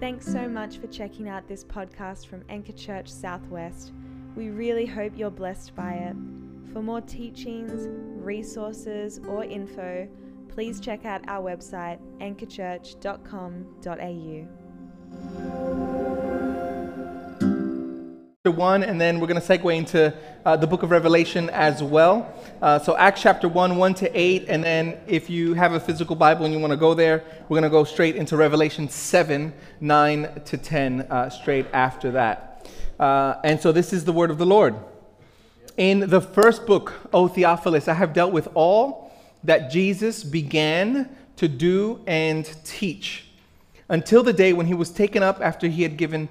Thanks so much for checking out this podcast from Anchor Church Southwest. We really hope you're blessed by it. For more teachings, resources, or info, please check out our website anchorchurch.com.au. chapter 1, and then we're going to segue into uh, the book of Revelation as well. Uh, so, Acts chapter 1, 1 to 8, and then if you have a physical Bible and you want to go there, we're going to go straight into Revelation 7, 9 to 10, uh, straight after that. Uh, and so, this is the word of the Lord. In the first book, O Theophilus, I have dealt with all that Jesus began to do and teach until the day when he was taken up after he had given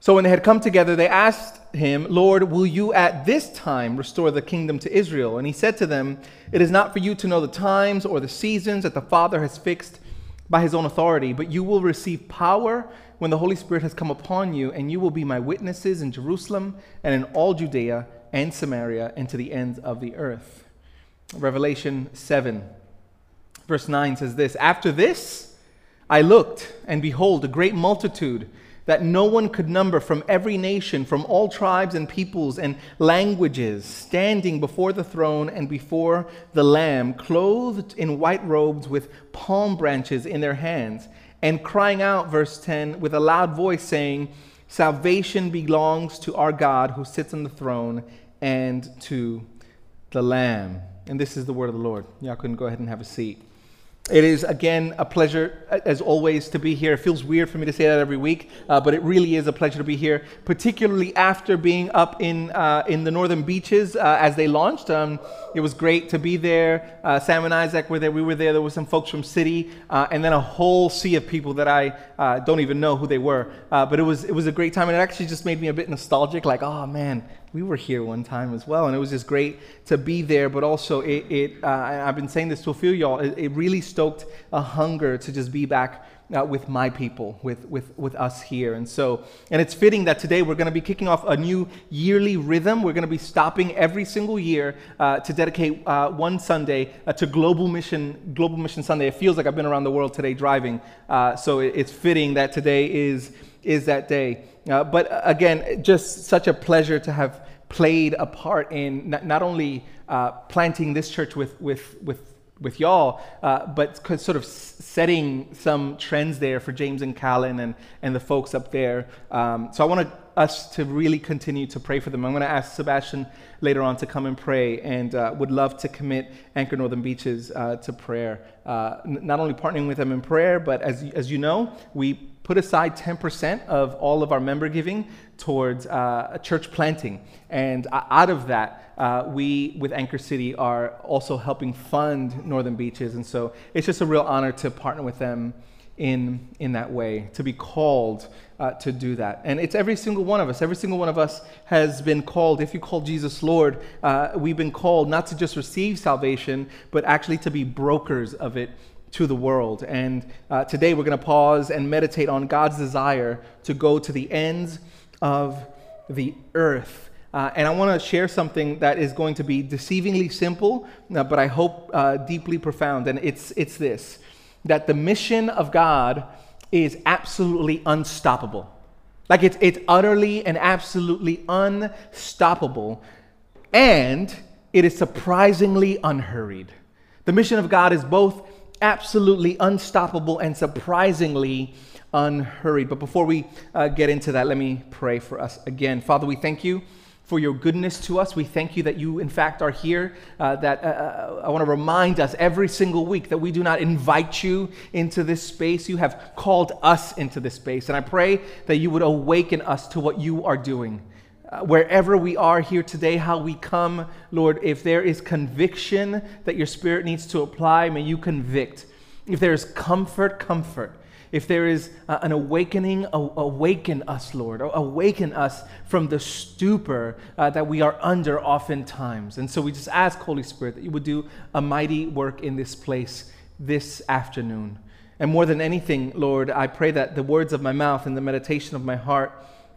So when they had come together, they asked him, Lord, will you at this time restore the kingdom to Israel? And he said to them, It is not for you to know the times or the seasons that the Father has fixed by his own authority, but you will receive power when the Holy Spirit has come upon you, and you will be my witnesses in Jerusalem and in all Judea and Samaria and to the ends of the earth. Revelation 7, verse 9 says this After this, I looked, and behold, a great multitude that no one could number from every nation, from all tribes and peoples and languages, standing before the throne and before the Lamb, clothed in white robes with palm branches in their hands, and crying out, verse 10, with a loud voice, saying, Salvation belongs to our God who sits on the throne and to the Lamb. And this is the word of the Lord. Y'all can go ahead and have a seat. It is, again, a pleasure, as always, to be here. It feels weird for me to say that every week, uh, but it really is a pleasure to be here, particularly after being up in, uh, in the northern beaches uh, as they launched. Um, it was great to be there. Uh, Sam and Isaac were there. We were there. There were some folks from City, uh, and then a whole sea of people that I uh, don't even know who they were. but it was, it was a great time, and it actually just made me a bit nostalgic like, oh, man, we were here one time as well, and it was just great to be there. But also, it, it uh, I've been saying this to a few y'all, it, it, really stoked a hunger to just be back uh, with my people, with, with, with us here. And so, and it's fitting that today we're going to be kicking off a new yearly rhythm. We're going to be stopping every single year uh, to dedicate uh, one Sunday uh, to Global Mission, Global Mission Sunday. It feels like I've been around the world today driving, uh, so it, it's fitting that today is is that day. Uh, but uh, again, just such a pleasure to have played a part in not, not only uh, planting this church with, with, with, with y'all, uh, but sort of setting some trends there for James and Callan and, and the folks up there. Um, so I want us to really continue to pray for them. I'm going to ask Sebastian later on to come and pray and uh, would love to commit Anchor Northern Beaches uh, to prayer. N- not only partnering with them in prayer, but as, as you know, we put aside 10% of all of our member giving towards uh, church planting. And uh, out of that, uh, we, with Anchor City, are also helping fund Northern Beaches. And so it's just a real honor to partner with them in, in that way, to be called uh, to do that. And it's every single one of us. Every single one of us has been called. If you call Jesus Lord, uh, we've been called not to just receive salvation, but actually to be brokers of it to the world. And uh, today we're going to pause and meditate on God's desire to go to the ends of the earth. Uh, and I want to share something that is going to be deceivingly simple, uh, but I hope uh, deeply profound. And it's, it's this that the mission of God is absolutely unstoppable. Like it's, it's utterly and absolutely unstoppable. And it is surprisingly unhurried. The mission of God is both absolutely unstoppable and surprisingly unhurried. But before we uh, get into that, let me pray for us again. Father, we thank you for your goodness to us. We thank you that you, in fact, are here. Uh, that uh, uh I want to remind us every single week that we do not invite you into this space. You have called us into this space. And I pray that you would awaken us to what you are doing. Uh, wherever we are here today, how we come, Lord, if there is conviction that your Spirit needs to apply, may you convict. If there is comfort, comfort. if there is uh, an awakening, awaken us, Lord. Awaken us from the stupor uh, that we are under oftentimes. And so we just ask, Holy Spirit, that you would do a mighty work in this place this afternoon. And more than anything, Lord, I pray that the words of my mouth and the meditation of my heart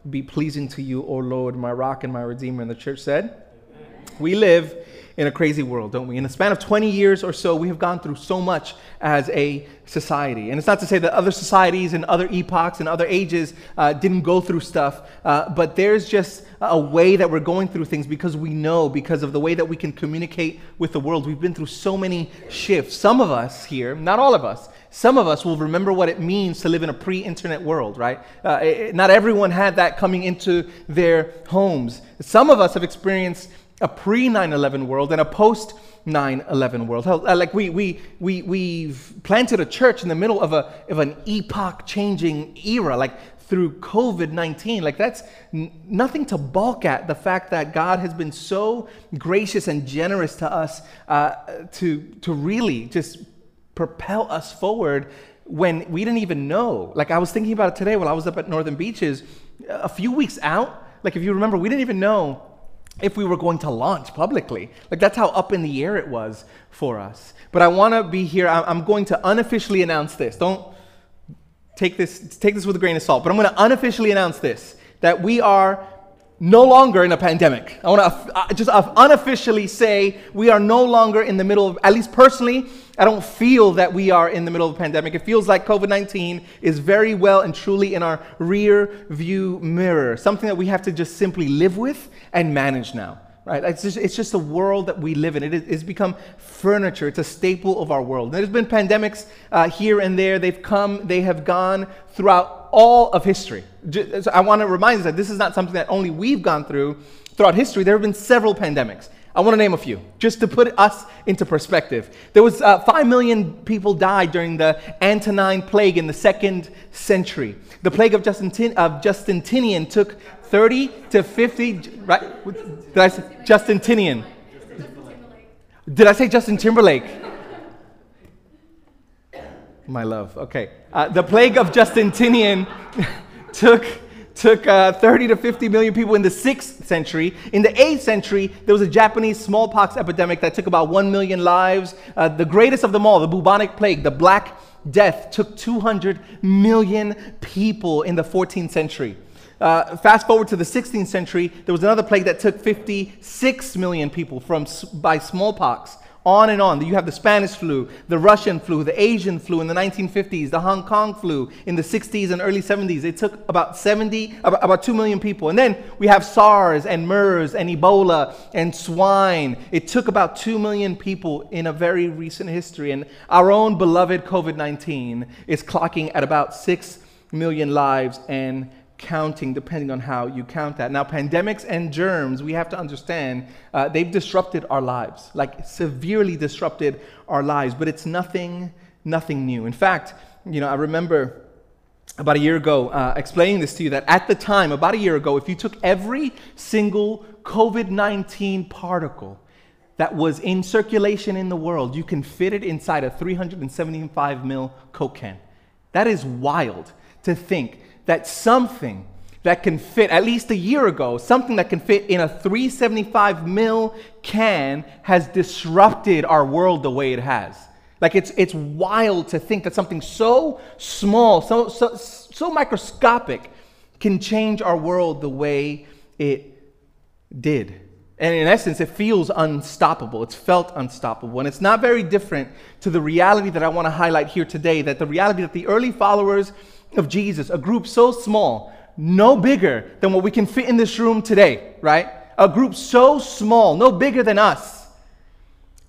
be pleasing to you, O Lord, my rock and my redeemer. And the church said, Amen. We live in a crazy world, don't we? In the span of 20 years or so, we have gone through so much as a society. And it's not to say that other societies and other epochs and other ages uh, didn't go through stuff, uh, but there's just a way that we're going through things because we know, because of the way that we can communicate with the world. We've been through so many shifts. Some of us here, not all of us, some of us will remember what it means to live in a pre internet world, right? Uh, it, not everyone had that coming into their homes. Some of us have experienced a pre 9 11 world and a post 9 11 world. Uh, like we, we, we, we've planted a church in the middle of, a, of an epoch changing era, like through COVID 19. Like that's n- nothing to balk at the fact that God has been so gracious and generous to us uh, to, to really just propel us forward when we didn't even know. Like I was thinking about it today while I was up at Northern Beaches. A few weeks out, like if you remember, we didn't even know if we were going to launch publicly. Like that's how up in the air it was for us. But I want to be here. I'm going to unofficially announce this. Don't take this take this with a grain of salt. But I'm going to unofficially announce this that we are no longer in a pandemic. I want to uh, just unofficially say we are no longer in the middle of, at least personally, I don't feel that we are in the middle of a pandemic. It feels like COVID 19 is very well and truly in our rear view mirror, something that we have to just simply live with and manage now. Right? It's just, it's just a world that we live in. It has become furniture. It's a staple of our world. There's been pandemics uh, here and there. They've come, they have gone throughout all of history. So I want to remind us that this is not something that only we've gone through throughout history. There have been several pandemics. I want to name a few, just to put us into perspective. There was uh, 5 million people died during the Antonine plague in the second century. The plague of, Justin, of Justinian took 30 to 50, right? Did I say Justinian? Did I say Justin Timberlake? My love, okay. Uh, the plague of Justinian took took uh, 30 to 50 million people in the 6th century. In the 8th century, there was a Japanese smallpox epidemic that took about 1 million lives. Uh, the greatest of them all, the bubonic plague, the Black Death, took 200 million people in the 14th century. Uh, fast forward to the 16th century, there was another plague that took 56 million people from, by smallpox on and on. You have the Spanish flu, the Russian flu, the Asian flu in the 1950s, the Hong Kong flu in the 60s and early 70s. It took about 70, about 2 million people. And then we have SARS and MERS and Ebola and swine. It took about 2 million people in a very recent history. And our own beloved COVID 19 is clocking at about 6 million lives and counting depending on how you count that. Now, pandemics and germs, we have to understand, uh, they've disrupted our lives, like severely disrupted our lives, but it's nothing, nothing new. In fact, you know, I remember about a year ago uh, explaining this to you that at the time, about a year ago, if you took every single COVID 19 particle, that was in circulation in the world, you can fit it inside a 375 mil Coke can. That is wild to think that something that can fit, at least a year ago, something that can fit in a 375 mil can has disrupted our world the way it has. Like it's, it's wild to think that something so small, so, so, so microscopic can change our world the way it did. And in essence, it feels unstoppable. It's felt unstoppable. And it's not very different to the reality that I want to highlight here today that the reality that the early followers of Jesus, a group so small, no bigger than what we can fit in this room today, right? A group so small, no bigger than us,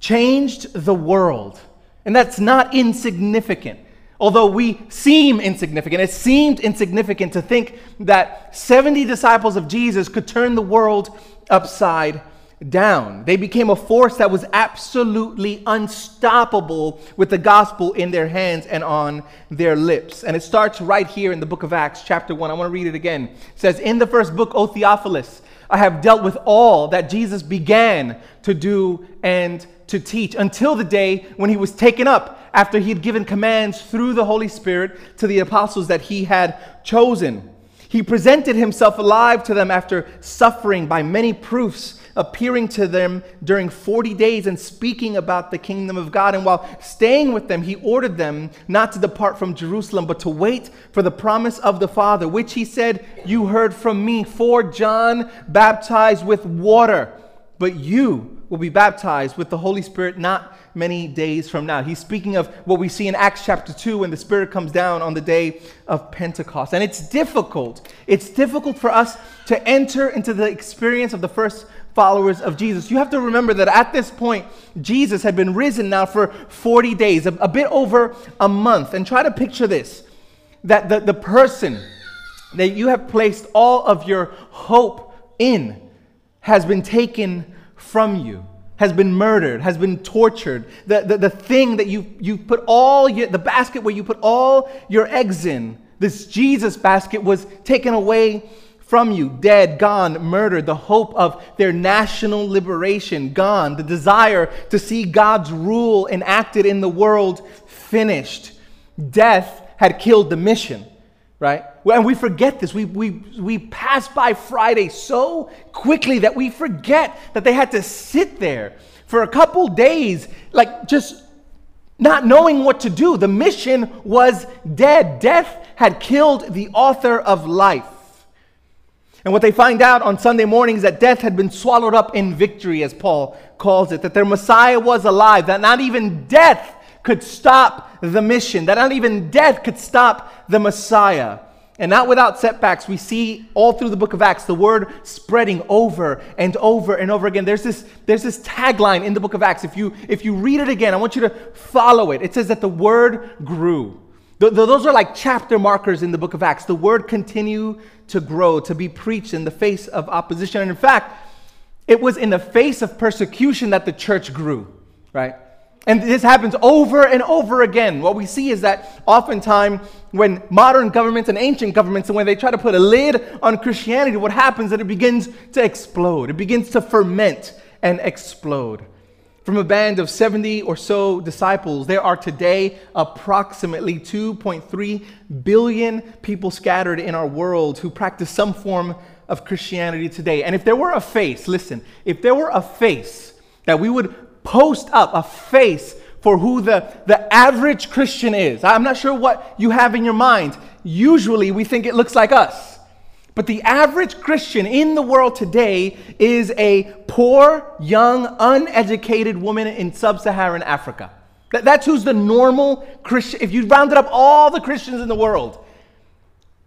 changed the world. And that's not insignificant. Although we seem insignificant, it seemed insignificant to think that 70 disciples of Jesus could turn the world upside down. They became a force that was absolutely unstoppable with the gospel in their hands and on their lips. And it starts right here in the book of Acts, chapter 1. I want to read it again. It says, In the first book, O Theophilus, I have dealt with all that Jesus began to do and to teach until the day when he was taken up after he had given commands through the Holy Spirit to the apostles that he had chosen. He presented himself alive to them after suffering by many proofs, appearing to them during 40 days and speaking about the kingdom of God. And while staying with them, he ordered them not to depart from Jerusalem, but to wait for the promise of the Father, which he said, You heard from me, for John baptized with water, but you will be baptized with the Holy Spirit not many days from now. He's speaking of what we see in Acts chapter 2 when the Spirit comes down on the day of Pentecost. And it's difficult. It's difficult for us to enter into the experience of the first followers of Jesus. You have to remember that at this point, Jesus had been risen now for 40 days, a, a bit over a month. And try to picture this that the, the person that you have placed all of your hope in has been taken from you has been murdered, has been tortured. The, the, the thing that you, you put all your, the basket where you put all your eggs in, this Jesus basket was taken away from you, dead, gone, murdered. The hope of their national liberation, gone. The desire to see God's rule enacted in the world, finished. Death had killed the mission right? And we forget this. We, we, we pass by Friday so quickly that we forget that they had to sit there for a couple days, like just not knowing what to do. The mission was dead. Death had killed the author of life. And what they find out on Sunday morning is that death had been swallowed up in victory, as Paul calls it, that their Messiah was alive, that not even death could stop the mission, that not even death could stop the Messiah. And not without setbacks, we see all through the book of Acts the word spreading over and over and over again. There's this, there's this tagline in the book of Acts. If you, if you read it again, I want you to follow it. It says that the word grew. Th- those are like chapter markers in the book of Acts. The word continue to grow, to be preached in the face of opposition. And in fact, it was in the face of persecution that the church grew, right? And this happens over and over again. What we see is that oftentimes when modern governments and ancient governments, and when they try to put a lid on Christianity, what happens is that it begins to explode. It begins to ferment and explode. From a band of 70 or so disciples, there are today approximately 2.3 billion people scattered in our world who practice some form of Christianity today. And if there were a face, listen, if there were a face that we would post up a face for who the, the average Christian is. I'm not sure what you have in your mind. Usually we think it looks like us. But the average Christian in the world today is a poor, young, uneducated woman in sub Saharan Africa. That's who's the normal Christian. If you rounded up all the Christians in the world,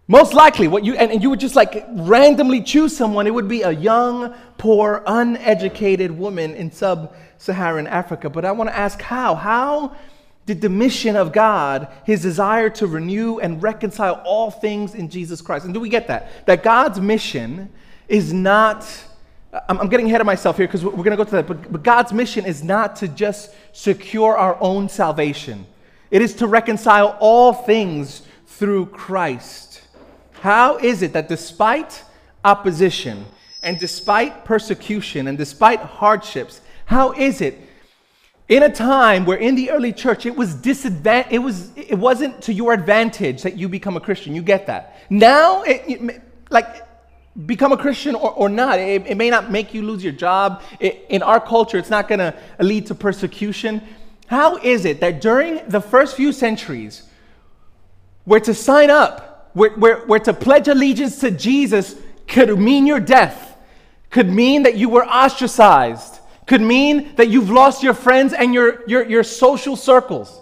most likely, what you and, and, you would just like randomly choose someone, it would be a young, poor, uneducated woman in sub Saharan Africa. But I want to ask how? How did the mission of God, his desire to renew and reconcile all things in Jesus Christ, and do we get that? That God's mission is not, I'm, getting ahead of myself here because we're going to go to that, but, but God's mission is not to just secure our own salvation, it is to reconcile all things through Christ. How is it that despite opposition and despite persecution and despite hardships, how is it in a time where in the early church it was disadvantage it was it wasn't to your advantage that you become a christian. You get that. Now it, it, like become a christian or, or not it, it, may not make you lose your job. In our culture it's not going to lead to persecution. How is it that during the first few centuries where to sign up where, where, where to pledge allegiance to Jesus could mean your death, could mean that you were ostracized, could mean that you've lost your friends and your, your, your social circles.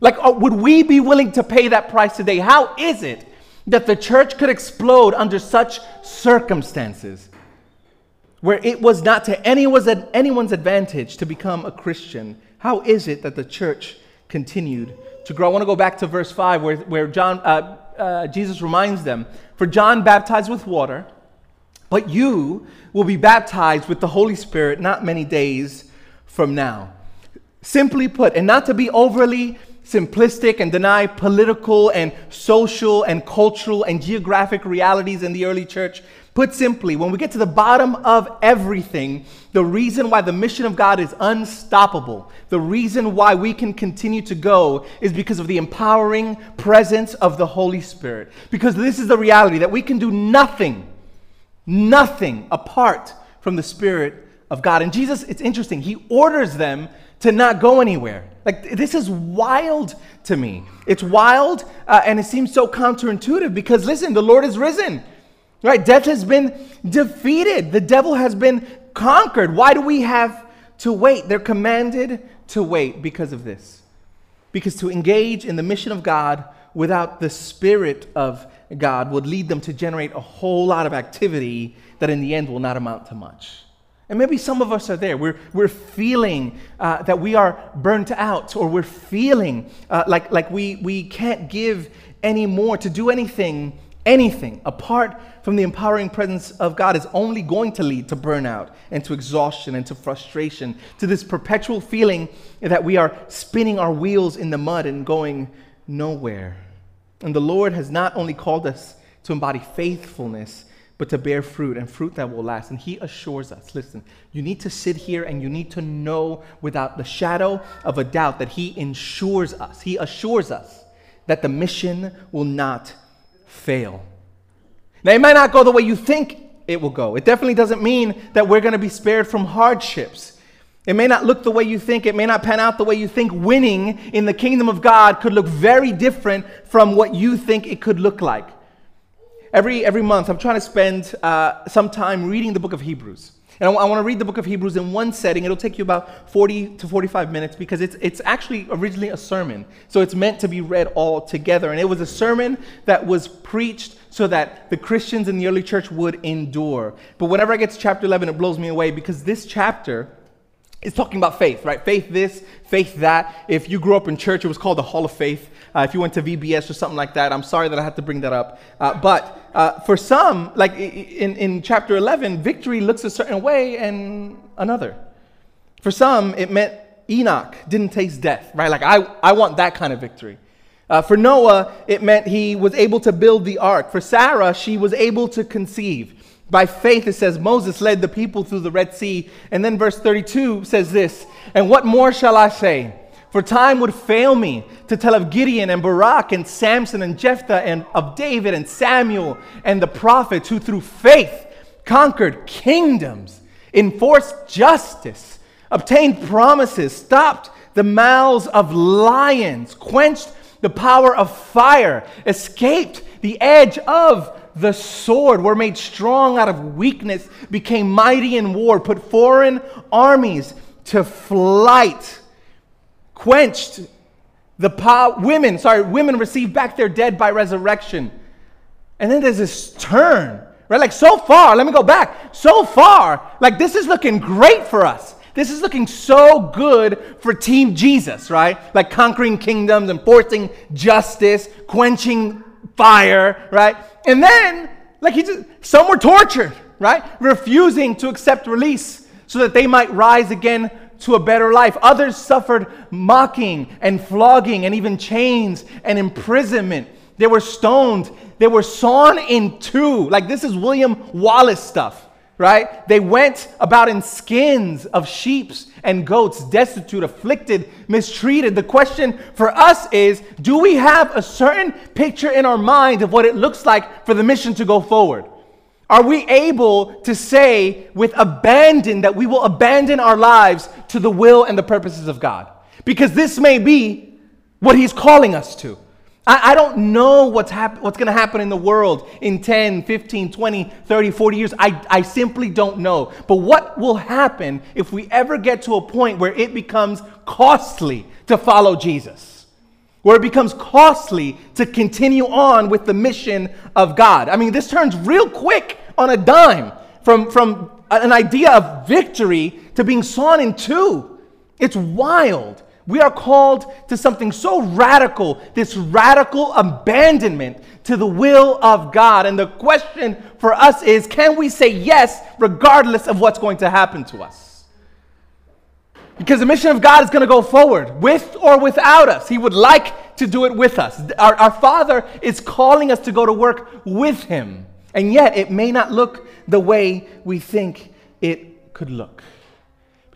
Like, uh, would we be willing to pay that price today? How is it that the church could explode under such circumstances where it was not to anyone's, anyone's advantage to become a Christian? How is it that the church continued to grow? I want to go back to verse 5 where, where John, uh, uh, Jesus reminds them, For John baptized with water, but you will be baptized with the Holy Spirit not many days from now. Simply put, and not to be overly simplistic and deny political and social and cultural and geographic realities in the early church, Put simply, when we get to the bottom of everything, the reason why the mission of God is unstoppable, the reason why we can continue to go is because of the empowering presence of the Holy Spirit. Because this is the reality that we can do nothing, nothing apart from the Spirit of God. And Jesus, it's interesting, he orders them to not go anywhere. Like, this is wild to me. It's wild uh, and it seems so counterintuitive because, listen, the Lord is risen. Right? Death has been defeated. The devil has been conquered. Why do we have to wait? They're commanded to wait because of this. Because to engage in the mission of God without the Spirit of God would lead them to generate a whole lot of activity that in the end will not amount to much. And maybe some of us are there. We're, we're feeling uh, that we are burnt out, or we're feeling uh, like, like we, we can't give any more to do anything anything apart from the empowering presence of God is only going to lead to burnout and to exhaustion and to frustration, to this perpetual feeling that we are spinning our wheels in the mud and going nowhere. And the Lord has not only called us to embody faithfulness, but to bear fruit and fruit that will last. And He assures us listen, you need to sit here and you need to know without the shadow of a doubt that He ensures us, He assures us that the mission will not fail. Now, it might not go the way you think it will go. It definitely doesn't mean that we're going to be spared from hardships. It may not look the way you think. It may not pan out the way you think. Winning in the kingdom of God could look very different from what you think it could look like. Every, every month, I'm trying to spend uh, some time reading the book of Hebrews. And I, want to read the book of Hebrews in one setting. It'll take you about 40 to 45 minutes because it's, it's actually originally a sermon. So it's meant to be read all together. And it was a sermon that was preached so that the Christians in the early church would endure. But whenever I get to chapter 11, it blows me away because this chapter is talking about faith, right? Faith this, faith that. If you grew up in church, it was called the Hall of Faith. Uh, if you went to VBS or something like that, I'm sorry that I had to bring that up. Uh, but uh, for some, like in, in chapter 11, victory looks a certain way and another. For some, it meant Enoch didn't taste death, right? Like, I, I want that kind of victory. Uh, for Noah, it meant he was able to build the ark. For Sarah, she was able to conceive. By faith, it says Moses led the people through the Red Sea. And then verse 32 says this And what more shall I say? For time would fail me to tell of Gideon and Barak and Samson and Jephthah and of David and Samuel and the prophets who through faith conquered kingdoms, enforced justice, obtained promises, stopped the mouths of lions, quenched the power of fire, escaped the edge of the sword, were made strong out of weakness, became mighty in war, put foreign armies to flight quenched the power, women, sorry, women received back their dead by resurrection. And then there's this turn, right? Like so far, let me go back. So far, like this is looking great for us. This is looking so good for Team Jesus, right? Like conquering kingdoms, enforcing justice, quenching fire, right? And then, like he just, some were tortured, right? Refusing to accept release so that they might rise again to a better life. Others suffered mocking and flogging and even chains and imprisonment. They were stoned. They were sawn in two. Like this is William Wallace stuff, right? They went about in skins of sheep and goats, destitute, afflicted, mistreated. The question for us is do we have a certain picture in our mind of what it looks like for the mission to go forward? Are we able to say with abandon that we will abandon our lives to the will and the purposes of God? Because this may be what He's calling us to. I, I don't know what's, hap- what's going to happen in the world in 10, 15, 20, 30, 40 years. I, I simply don't know. But what will happen if we ever get to a point where it becomes costly to follow Jesus? where it becomes costly to continue on with the mission of God. I mean, this turns real quick on a dime from, from an idea of victory to being sawn in two. It's wild. We are called to something so radical, this radical abandonment to the will of God. And the question for us is can we say yes regardless of what's going to happen to us? Because the mission of God is going to go forward with or without us. He would like to do it with us. Our, our Father is calling us to go to work with Him. And yet, it may not look the way we think it could look.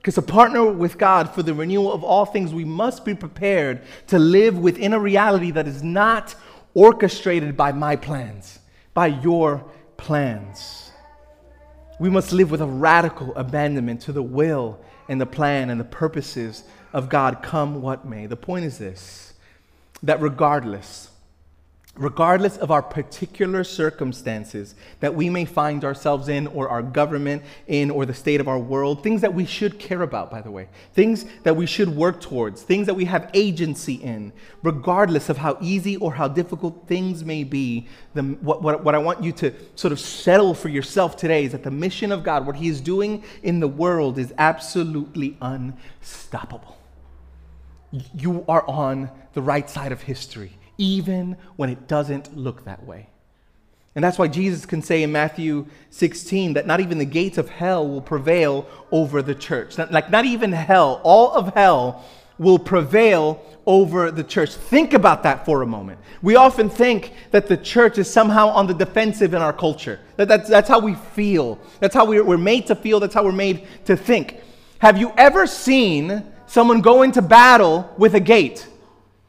Because to partner with God for the renewal of all things, we must be prepared to live within a reality that is not orchestrated by my plans, by your plans. We must live with a radical abandonment to the will and the plan and the purposes of God, come what may. The point is this that regardless, regardless of our particular circumstances that we may find ourselves in, or our government in, or the state of our world, things that we should care about, by the way, things that we should work towards, things that we have agency in, regardless of how easy or how difficult things may be, the, what, what, what I want you to sort of settle for yourself today is that the mission of God, what He is doing in the world, is absolutely unstoppable. You are on the right side of history even when it doesn't look that way. And that's why Jesus can say in Matthew 16 that not even the gates of hell will prevail over the church. Like, not even hell, all of hell will prevail over the church. Think about that for a moment. We often think that the church is somehow on the defensive in our culture. That, that's, that's how we feel. That's how we're, we're made to feel. That's how we're made to think. Have you ever seen someone go into battle with a gate?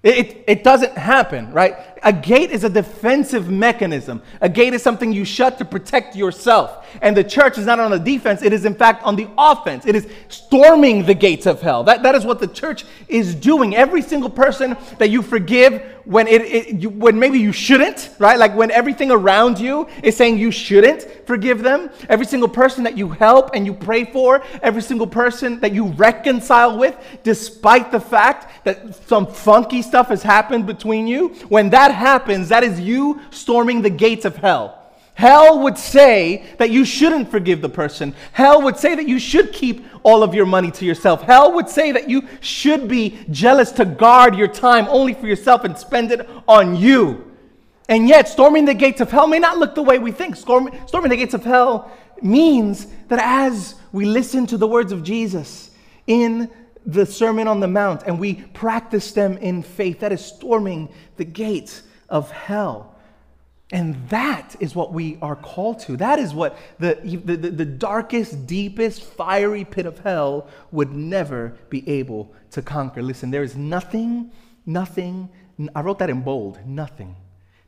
It, it, doesn't happen, right? A gate is a defensive mechanism. A gate is something you shut to protect yourself. And the church is not on the defense, it is in fact on the offense. It is storming the gates of hell. That, that is what the church is doing. Every single person that you forgive when, it, it you, when maybe you shouldn't, right? Like when everything around you is saying you shouldn't forgive them. Every single person that you help and you pray for, every single person that you reconcile with, despite the fact that some funky stuff has happened between you, when that happens, that is you storming the gates of hell. Hell would say that you shouldn't forgive the person. Hell would say that you should keep all of your money to yourself. Hell would say that you should be jealous to guard your time only for yourself and spend it on you. And yet, storming the gates of hell may not look the way we think. Storming, storming the gates of hell means that as we listen to the words of Jesus in the Sermon on the Mount and we practice them in faith, that is storming the gates of hell. And that is what we are called to. That is what the, the, the, darkest, deepest, fiery pit of hell would never be able to conquer. Listen, there is nothing, nothing, I wrote that in bold, nothing.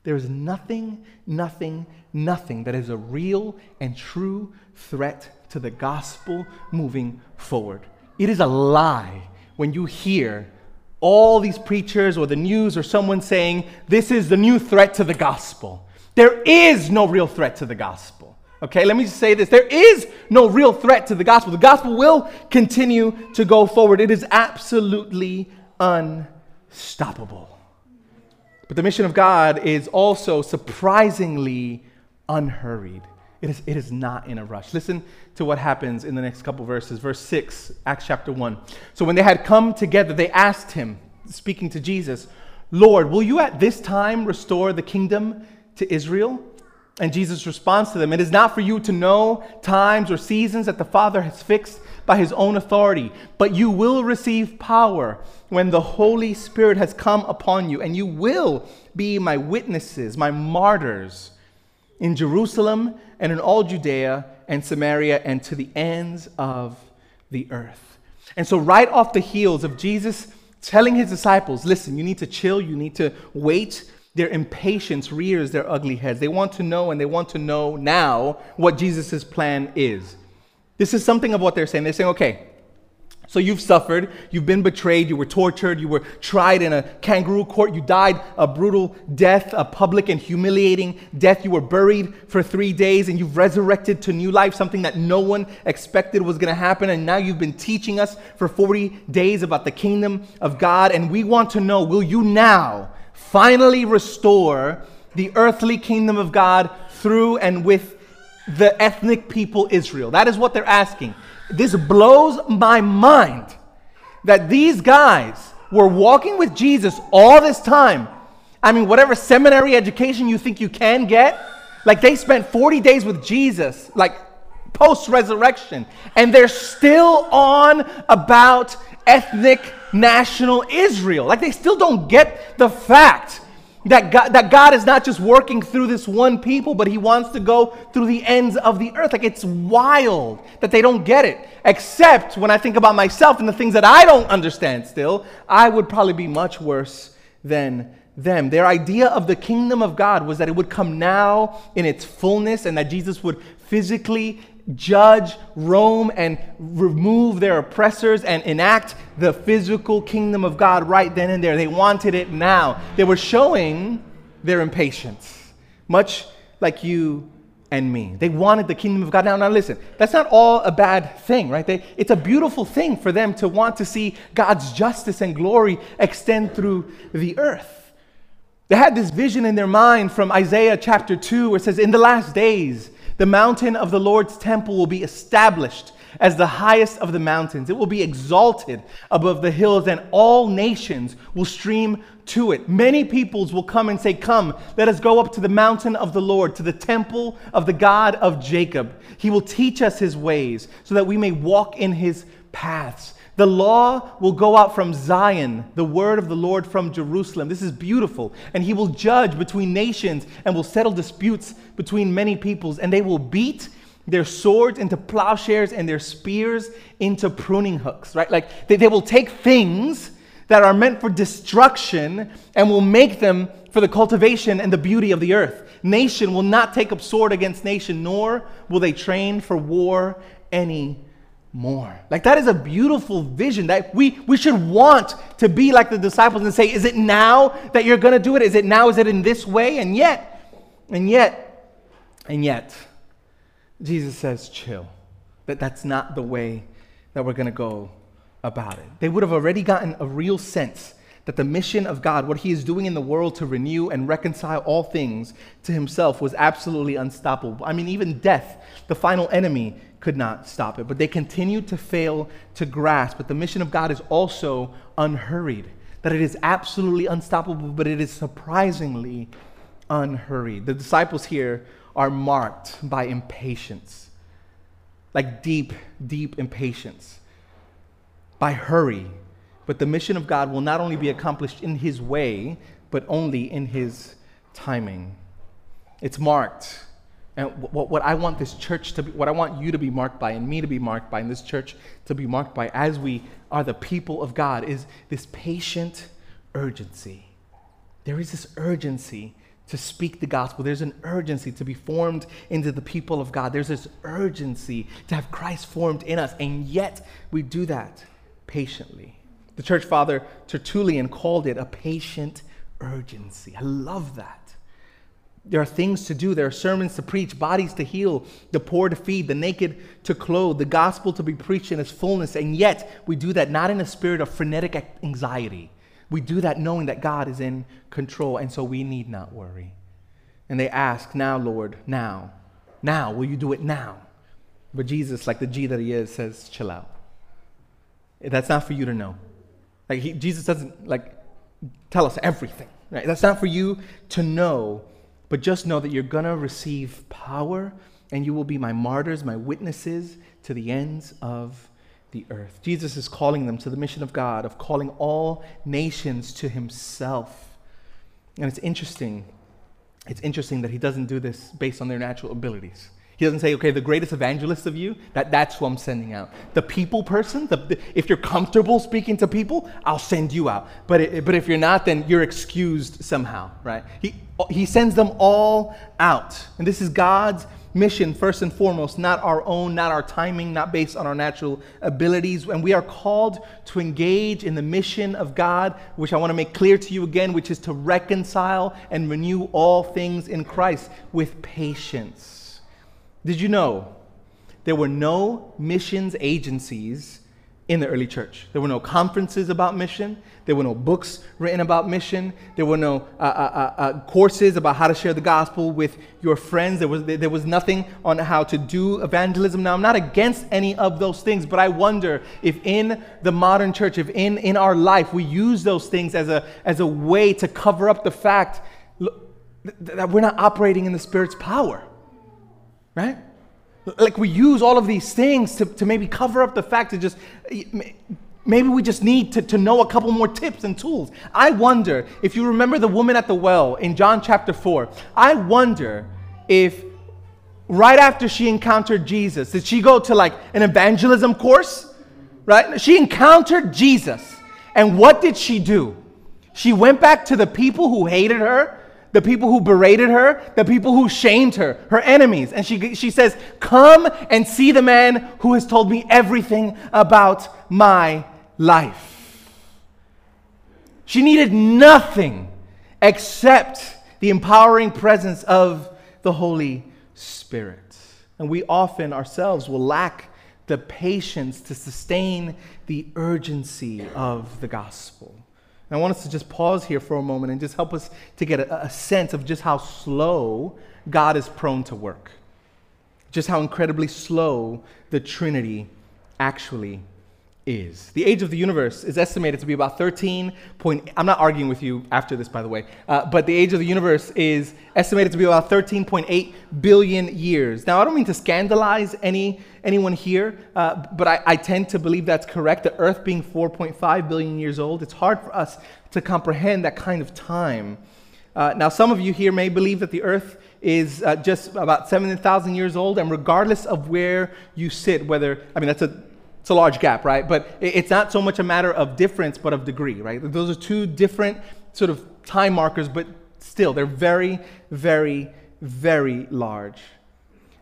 There is nothing, nothing, nothing that is a real and true threat to the gospel moving forward. It is a lie when you hear all these preachers or the news or someone saying, This is the new threat to the gospel. There is no real threat to the gospel. Okay, let me just say this. There is no real threat to the gospel. The gospel will continue to go forward, it is absolutely unstoppable. But the mission of God is also surprisingly unhurried. It is, it is not in a rush. Listen to what happens in the next couple verses. Verse 6, Acts chapter 1. So when they had come together, they asked him, speaking to Jesus, Lord, will you at this time restore the kingdom to Israel? And Jesus responds to them, It is not for you to know times or seasons that the Father has fixed by his own authority, but you will receive power when the Holy Spirit has come upon you, and you will be my witnesses, my martyrs in Jerusalem and in all Judea and Samaria and to the ends of the earth. And so, right off the heels of Jesus telling his disciples, listen, you need to chill, you need to wait, their impatience rears their ugly heads. They want to know and they want to know now what Jesus' plan is. This is something of what they're saying. They're saying, okay, so you've suffered, you've been betrayed, you were tortured, you were tried in a kangaroo court, you died a brutal death, a public and humiliating death. You were buried for three days and you've resurrected to new life, something that no one expected was going to happen. And now you've been teaching us for 40 days about the kingdom of God. And we want to know will you now finally restore the earthly kingdom of God through and with the ethnic people Israel? That is what they're asking. This blows my mind that these guys were walking with Jesus all this time. I mean, whatever seminary education you think you can get, like they spent 40 days with Jesus, like post resurrection, and they're still on about ethnic national Israel. Like they still don't get the fact That God, that God is not just working through this one people, but He wants to go through the ends of the earth. Like it's wild that they don't get it. Except when I think about myself and the things that I don't understand still, I would probably be much worse than them. Their idea of the kingdom of God was that it would come now in its fullness and that Jesus would physically judge Rome and remove their oppressors and enact the physical kingdom of God right then and there. They wanted it now. They were showing their impatience, much like you and me. They wanted the kingdom of God. Now, now listen, that's not all a bad thing, right? They, it's a beautiful thing for them to want to see God's justice and glory extend through the earth. They had this vision in their mind from Isaiah chapter 2 where it says, In the last days, the mountain of the Lord's temple will be established as the highest of the mountains. It will be exalted above the hills, and all nations will stream to it. Many peoples will come and say, Come, let us go up to the mountain of the Lord, to the temple of the God of Jacob. He will teach us his ways so that we may walk in his paths. The law will go out from Zion, the word of the Lord from Jerusalem. This is beautiful. And he will judge between nations and will settle disputes between many peoples. And they will beat their swords into plowshares and their spears into pruning hooks, right? Like they, they will take things that are meant for destruction and will make them for the cultivation and the beauty of the earth. Nation will not take up sword against nation, nor will they train for war any more. Like that is a beautiful vision that we, we should want to be like the disciples and say, is it now that you're going to do it? Is it now? Is it in this way? And yet, and yet, and yet, Jesus says, chill. That that's not the way that we're going to go about it. They would have already gotten a real sense that the mission of God, what He is doing in the world to renew and reconcile all things to Himself, was absolutely unstoppable. I mean, even death, the final enemy, could not stop it. But they continued to fail to grasp that the mission of God is also unhurried, that it is absolutely unstoppable, but it is surprisingly unhurried. The disciples here are marked by impatience, like deep, deep impatience, by hurry. But the mission of God will not only be accomplished in His way, but only in His timing. It's marked. And what, what I want this church to be, what I want you to be marked by, and me to be marked by, and this church to be marked by, as we are the people of God, is this patient urgency. There is this urgency to speak the gospel. There's an urgency to be formed into the people of God. There's this urgency to have Christ formed in us, and yet we do that patiently. The church father Tertullian called it a patient urgency. I love that. There are things to do. There are sermons to preach, bodies to heal, the poor to feed, the naked to clothe, the gospel to be preached in its fullness. And yet, we do that not in a spirit of frenetic anxiety. We do that knowing that God is in control, and so we need not worry. And they ask, Now, Lord, now, now, will you do it now? But Jesus, like the G that he is, says, Chill out. That's not for you to know. Like he, Jesus doesn't like tell us everything, right? That's not for you to know, but just know that you're gonna receive power, and you will be my martyrs, my witnesses to the ends of the earth. Jesus is calling them to the mission of God, of calling all nations to himself. And it's interesting. It's interesting that he doesn't do this based on their natural abilities. He doesn't say, okay, the greatest evangelist of you, that, that's who I'm sending out. The people person, the, the, if you're comfortable speaking to people, I'll send you out. But, it, but if you're not, then you're excused somehow, right? He, he sends them all out. And this is God's mission, first and foremost, not our own, not our timing, not based on our natural abilities. And we are called to engage in the mission of God, which I want to make clear to you again, which is to reconcile and renew all things in Christ with patience. Did you know there were no missions agencies in the early church? There were no conferences about mission. There were no books written about mission. There were no uh, uh, uh, uh courses about how to share the gospel with your friends. There was, there was nothing on how to do evangelism. Now, I'm not against any of those things, but I wonder if in the modern church, if in, in our life, we use those things as a, as a way to cover up the fact that we're not operating in the Spirit's power right? Like we use all of these things to, to maybe cover up the fact to just maybe we just need to, to know a couple more tips and tools. I wonder if you remember the woman at the well in John chapter 4, I wonder if right after she encountered Jesus, did she go to like an evangelism course? Right? She encountered Jesus. And what did she do? She went back to the people who hated her, the people who berated her, the people who shamed her, her enemies. And she, she says, Come and see the man who has told me everything about my life. She needed nothing except the empowering presence of the Holy Spirit. And we often ourselves will lack the patience to sustain the urgency of the gospel. And I want us to just pause here for a moment and just help us to get a, a sense of just how slow God is prone to work, just how incredibly slow the Trinity actually is. The age of the universe is estimated to be about 13 point, I'm not arguing with you after this, by the way, uh, but the age of the universe is estimated to be about 13.8 billion years. Now, I don't mean to scandalize any, anyone here, uh, but I, I tend to believe that's correct. The Earth being 4.5 billion years old, it's hard for us to comprehend that kind of time. Uh, now, some of you here may believe that the Earth is uh, just about 7,000 years old, and regardless of where you sit, whether, I mean, that's a it's a large gap, right? But it's not so much a matter of difference, but of degree, right? Those are two different sort of time markers, but still, they're very, very, very large.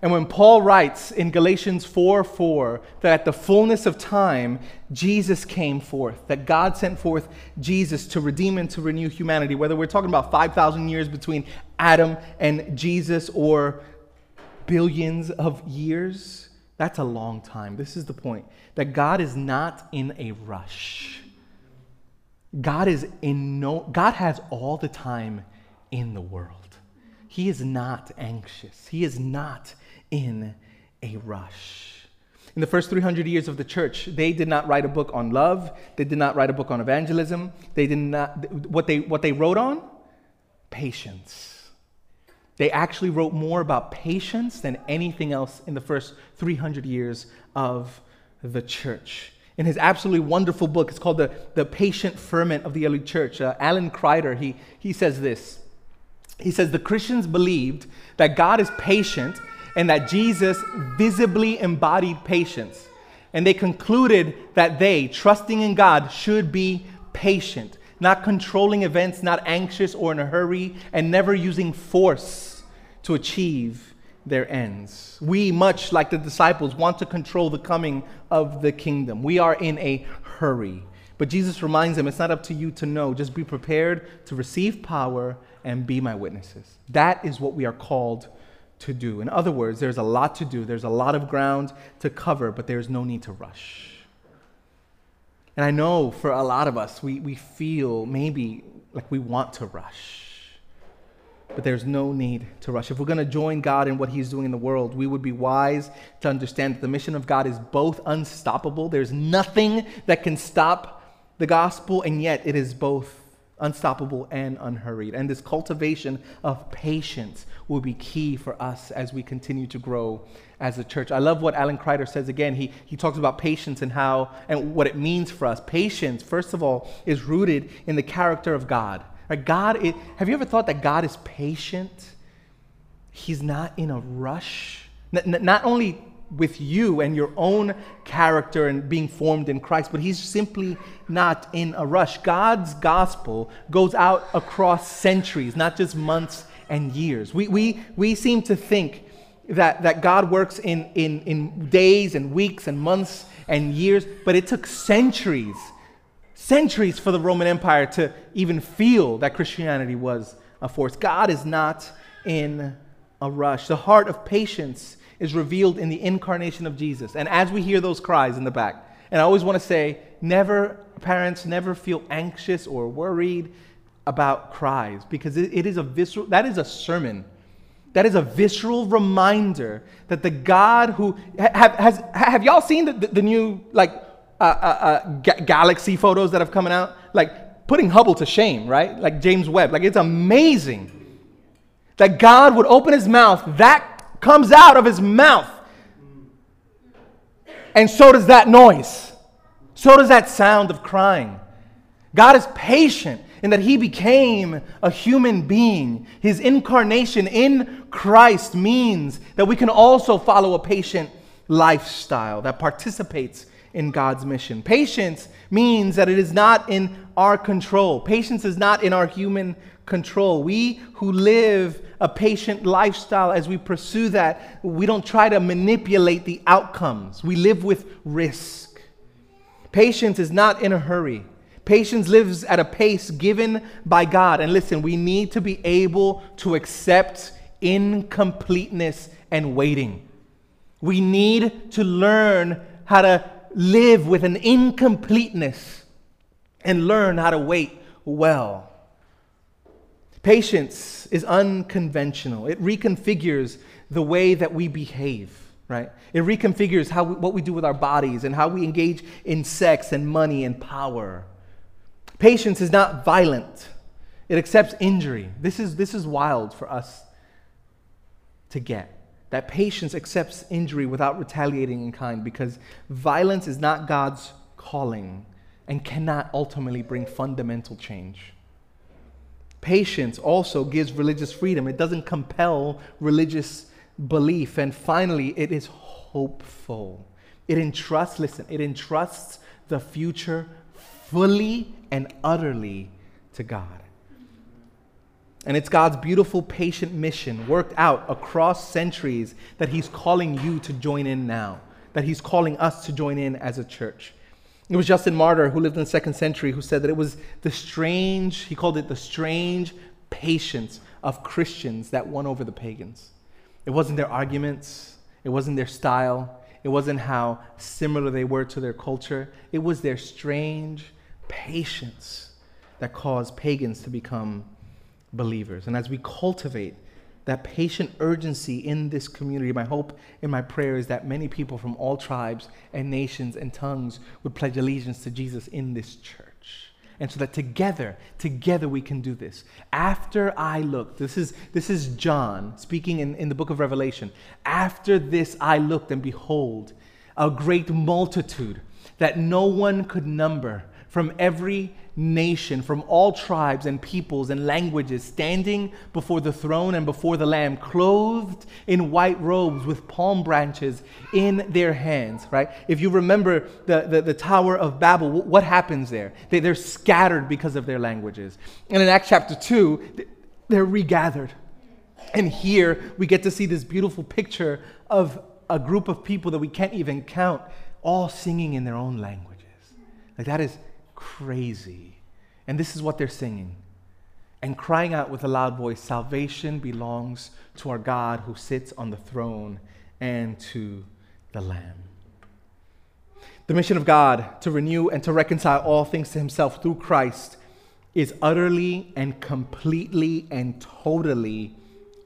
And when Paul writes in Galatians 4 4 that at the fullness of time, Jesus came forth, that God sent forth Jesus to redeem and to renew humanity, whether we're talking about 5,000 years between Adam and Jesus or billions of years, that's a long time. This is the point that God is not in a rush. God is in no God has all the time in the world. He is not anxious. He is not in a rush. In the first 300 years of the church, they did not write a book on love. They did not write a book on evangelism. They did not what they what they wrote on patience. They actually wrote more about patience than anything else in the first 300 years of the church. In his absolutely wonderful book, it's called The, the Patient Ferment of the Early Church. Uh, Alan Kreider, he, he says this. He says, The Christians believed that God is patient and that Jesus visibly embodied patience. And they concluded that they, trusting in God, should be patient, not controlling events, not anxious or in a hurry, and never using force to achieve their ends. We, much like the disciples, want to control the coming of the kingdom. We are in a hurry. But Jesus reminds them it's not up to you to know. Just be prepared to receive power and be my witnesses. That is what we are called to do. In other words, there's a lot to do, there's a lot of ground to cover, but there's no need to rush. And I know for a lot of us, we, we feel maybe like we want to rush but there's no need to rush. If we're going to join God in what He's doing in the world, we would be wise to understand that the mission of God is both unstoppable. There's nothing that can stop the gospel, and yet it is both unstoppable and unhurried. And this cultivation of patience will be key for us as we continue to grow as a church. I love what Alan Kreider says again. He, he talks about patience and how and what it means for us. Patience, first of all, is rooted in the character of God. God, is, have you ever thought that God is patient? He's not in a rush. Not only with you and your own character and being formed in Christ, but He's simply not in a rush. God's gospel goes out across centuries, not just months and years. We, we, we seem to think that, that God works in, in, in days and weeks and months and years, but it took centuries centuries for the Roman Empire to even feel that Christianity was a force. God is not in a rush. The heart of patience is revealed in the incarnation of Jesus. And as we hear those cries in the back, and I always want to say, never, parents, never feel anxious or worried about cries because it, it is a visceral, that is a sermon. That is a visceral reminder that the God who, have, has, have y'all seen the, the, the new, like, uh, uh, uh, ga- galaxy photos that have come out, like putting Hubble to shame, right? Like James Webb. Like it's amazing that God would open his mouth, that comes out of his mouth. And so does that noise. So does that sound of crying. God is patient in that he became a human being. His incarnation in Christ means that we can also follow a patient lifestyle that participates in God's mission. Patience means that it is not in our control. Patience is not in our human control. We who live a patient lifestyle, as we pursue that, we don't try to manipulate the outcomes. We live with risk. Patience is not in a hurry. Patience lives at a pace given by God. And listen, we need to be able to accept incompleteness and waiting. We need to learn how to live with an incompleteness and learn how to wait well. Patience is unconventional. It reconfigures the way that we behave, right? It reconfigures how we, what we do with our bodies and how we engage in sex and money and power. Patience is not violent. It accepts injury. This is, this is wild for us to get. That patience accepts injury without retaliating in kind because violence is not God's calling and cannot ultimately bring fundamental change. Patience also gives religious freedom, it doesn't compel religious belief. And finally, it is hopeful. It entrusts, listen, it entrusts the future fully and utterly to God. And it's God's beautiful, patient mission worked out across centuries that He's calling you to join in now, that He's calling us to join in as a church. It was Justin Martyr, who lived in the second century, who said that it was the strange, he called it the strange patience of Christians that won over the pagans. It wasn't their arguments, it wasn't their style, it wasn't how similar they were to their culture. It was their strange patience that caused pagans to become believers. And as we cultivate that patient urgency in this community. My hope and my prayer is that many people from all tribes and nations and tongues would pledge allegiance to Jesus in this church. And so that together, together we can do this. After I looked, this is, this is John speaking in, in the book of Revelation. After this I looked, and behold, a great multitude that no one could number from every nation, from all tribes and peoples and languages, standing before the throne and before the Lamb, clothed in white robes with palm branches in their hands, right? If you remember the, the, the Tower of Babel, what happens there? They, they're scattered because of their languages. And in Acts chapter 2, they're regathered. And here we get to see this beautiful picture of a group of people that we can't even count, all singing in their own languages. Like that is crazy. And this is what they're singing and crying out with a loud voice Salvation belongs to our God who sits on the throne and to the Lamb. The mission of God to renew and to reconcile all things to Himself through Christ is utterly and completely and totally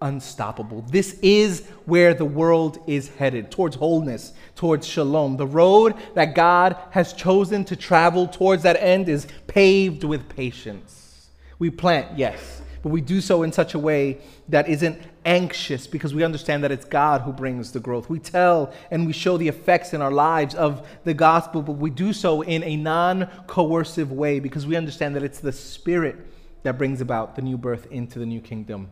unstoppable. This is where the world is headed towards wholeness, towards shalom. The road that God has chosen to travel towards that end is paved with patience. We plant, yes, but we do so in such a way that isn't anxious because we understand that it's God who brings the growth. We tell and we show the effects in our lives of the gospel, but we do so in a non coercive way because we understand that it's the Spirit that brings about the new birth into the new kingdom.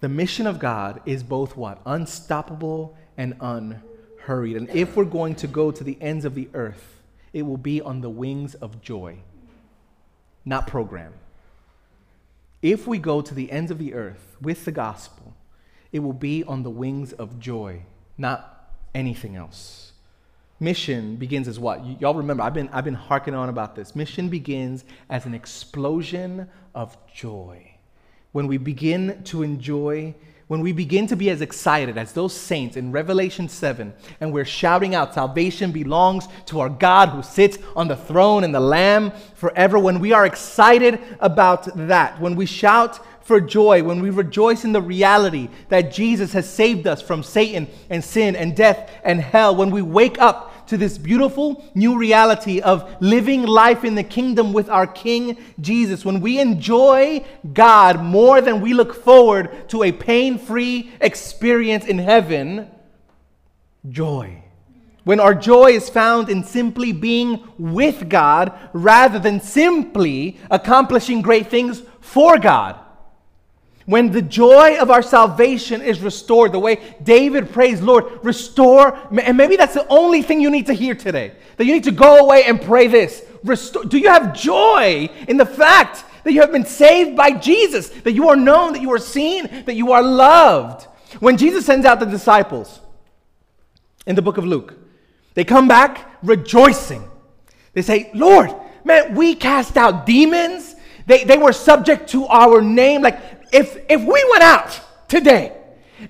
The mission of God is both what? Unstoppable and unhurried. And if we're going to go to the ends of the earth, it will be on the wings of joy, not program. If we go to the ends of the earth with the gospel, it will be on the wings of joy, not anything else. Mission begins as what? Y'all remember, I've been, I've been harking on about this. Mission begins as an explosion of joy when we begin to enjoy, when we begin to be as excited as those saints in Revelation 7, and we're shouting out, Salvation belongs to our God who sits on the throne and the Lamb forever, when we are excited about that, when we shout for joy, when we rejoice in the reality that Jesus has saved us from Satan and sin and death and hell, when we wake up to this beautiful new reality of living life in the kingdom with our King Jesus, when we enjoy God more than we look forward to a pain free experience in heaven, joy when our joy is found in simply being with God rather than simply accomplishing great things for God. When the joy of our salvation is restored, the way David prays, Lord, restore, and maybe that's the only thing you need to hear today. That you need to go away and pray this. Restore, do you have joy in the fact that you have been saved by Jesus, that you are known, that you are seen, that you are loved? When Jesus sends out the disciples in the book of Luke, they come back rejoicing. They say, Lord, man, we cast out demons. They, they were subject to our name. Like, if, if we went out today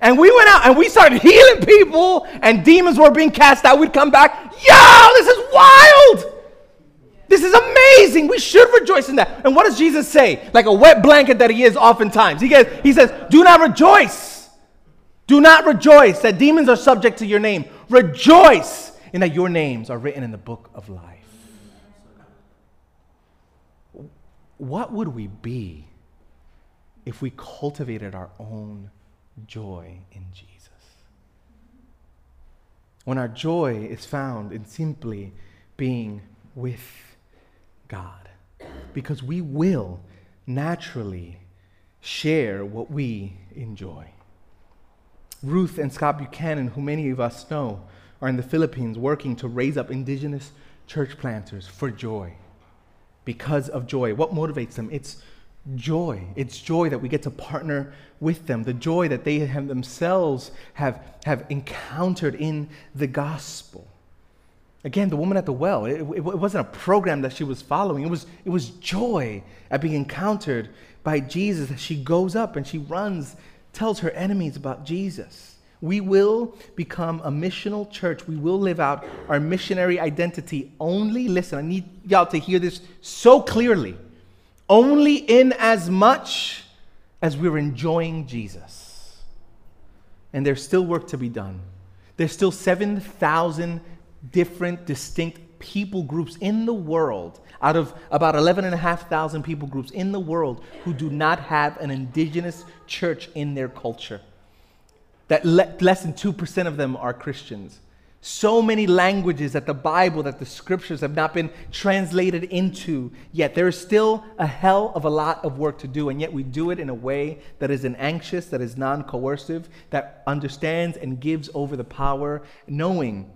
and we went out and we started healing people and demons were being cast out, we'd come back, yo, this is wild. This is amazing. We should rejoice in that. And what does Jesus say? Like a wet blanket that he is oftentimes. He, gets, he says, Do not rejoice. Do not rejoice that demons are subject to your name. Rejoice in that your names are written in the book of life. What would we be if we cultivated our own joy in Jesus. When our joy is found in simply being with God, because we will naturally share what we enjoy. Ruth and Scott Buchanan, who many of us know, are in the Philippines working to raise up indigenous church planters for joy. Because of joy. What motivates them? It's joy. It's joy that we get to partner with them, the joy that they have themselves have, have encountered in the gospel. Again, the woman at the well, it, it, wasn't a program that she was following. It was, it was joy at being encountered by Jesus. She goes up and she runs, tells her enemies about Jesus. We will become a missional church. We will live out our missionary identity only. Listen, I need y'all to hear this so clearly only in as much as we're enjoying Jesus. And there's still work to be done. There's still 7,000 different, distinct people groups in the world, out of about 11,500 people groups in the world, who do not have an indigenous church in their culture. That le- less than 2% of them are Christians so many languages that the Bible, that the scriptures have not been translated into yet. There is still a hell of a lot of work to do, and yet we do it in a way that isn't anxious, that is non coercive, that understands and gives over the power, knowing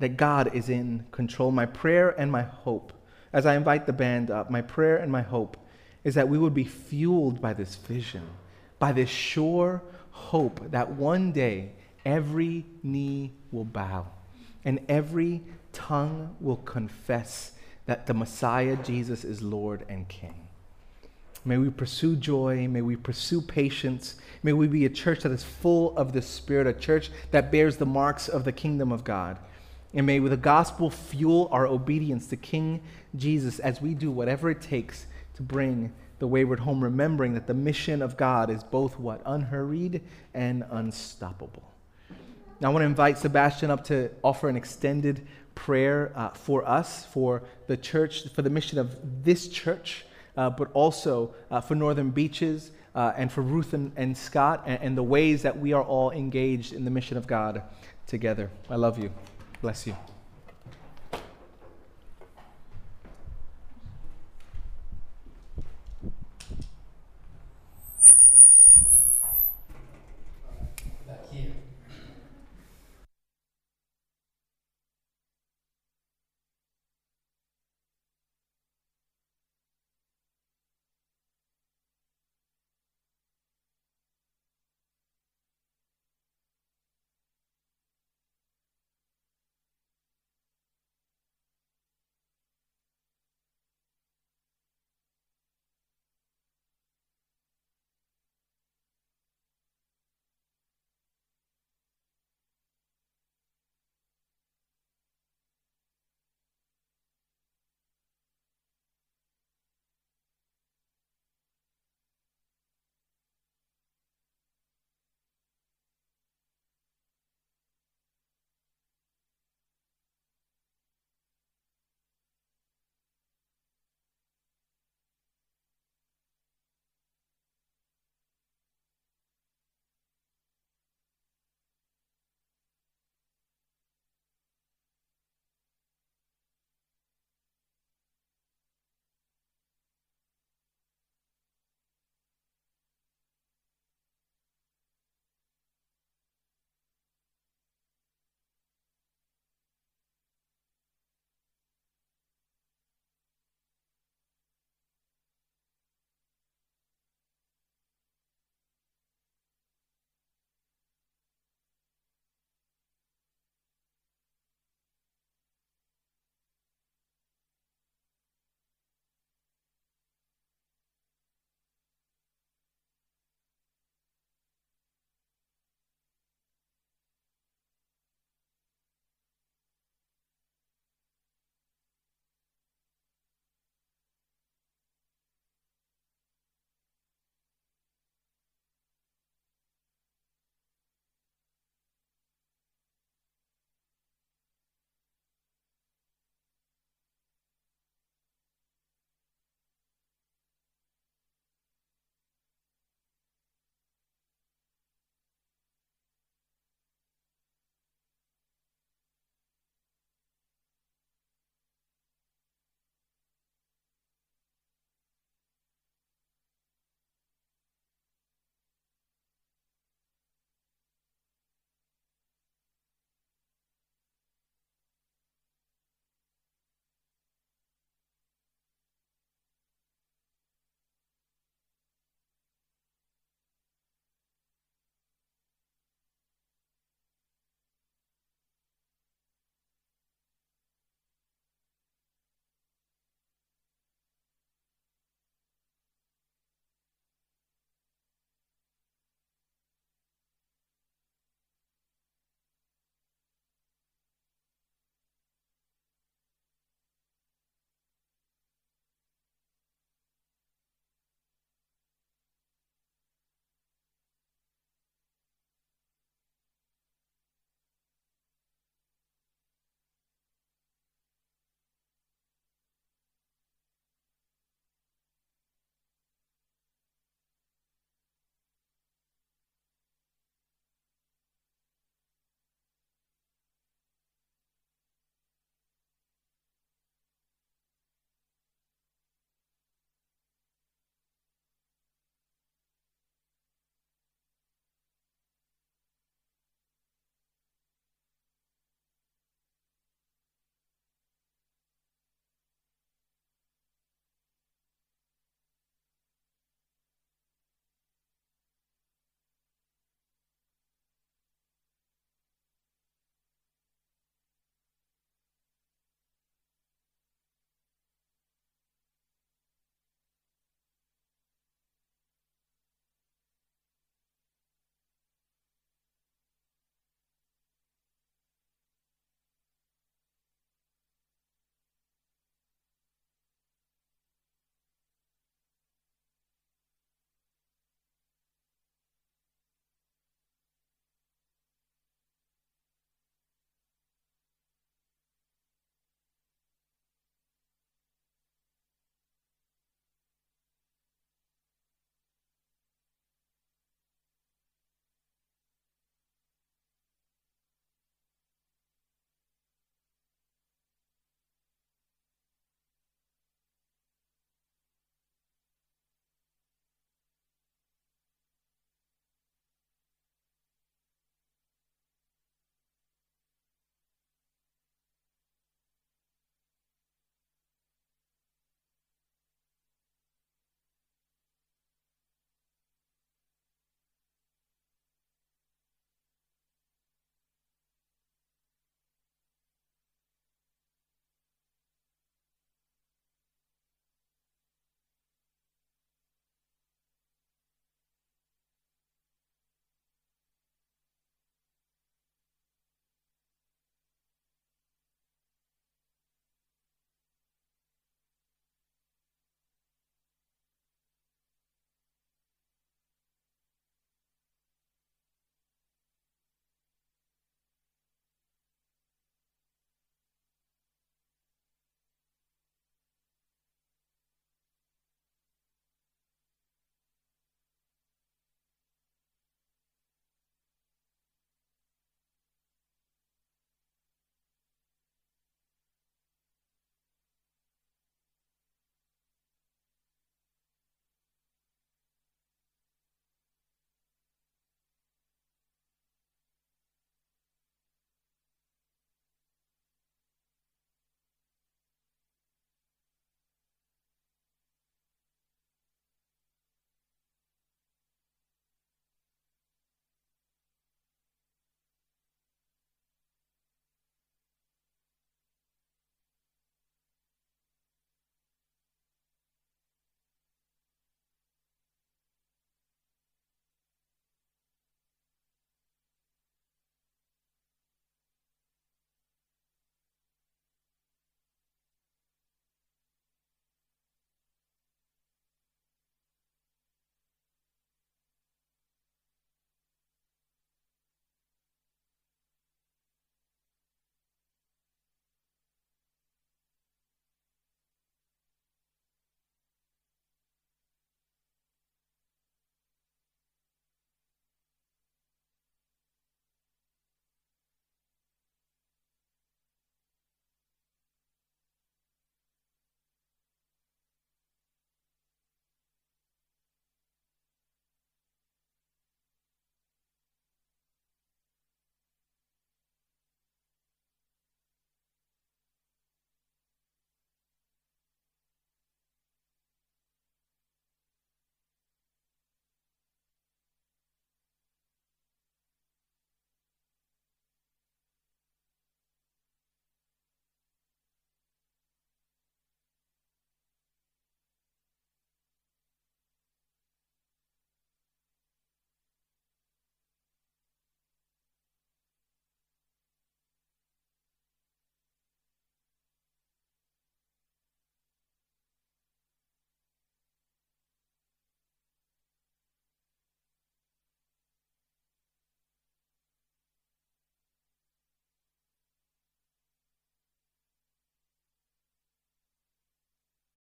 that God is in control. My prayer and my hope, as I invite the band up, my prayer and my hope is that we would be fueled by this vision, by this sure hope that one day every knee will bow and every tongue will confess that the Messiah, Jesus, is Lord and King. May we pursue joy. May we pursue patience. May we be a church that is full of the Spirit, a church that bears the marks of the kingdom of God. And may the gospel fuel our obedience to King Jesus as we do whatever it takes to bring the wayward home, remembering that the mission of God is both what? Unhurried and unstoppable. Now, I want to invite Sebastian up to offer an extended prayer uh, for us, for the church, for the mission of this church, uh, but also uh, for Northern Beaches uh, and for Ruth and, and Scott and, and the ways that we are all engaged in the mission of God together. I love you. Bless you.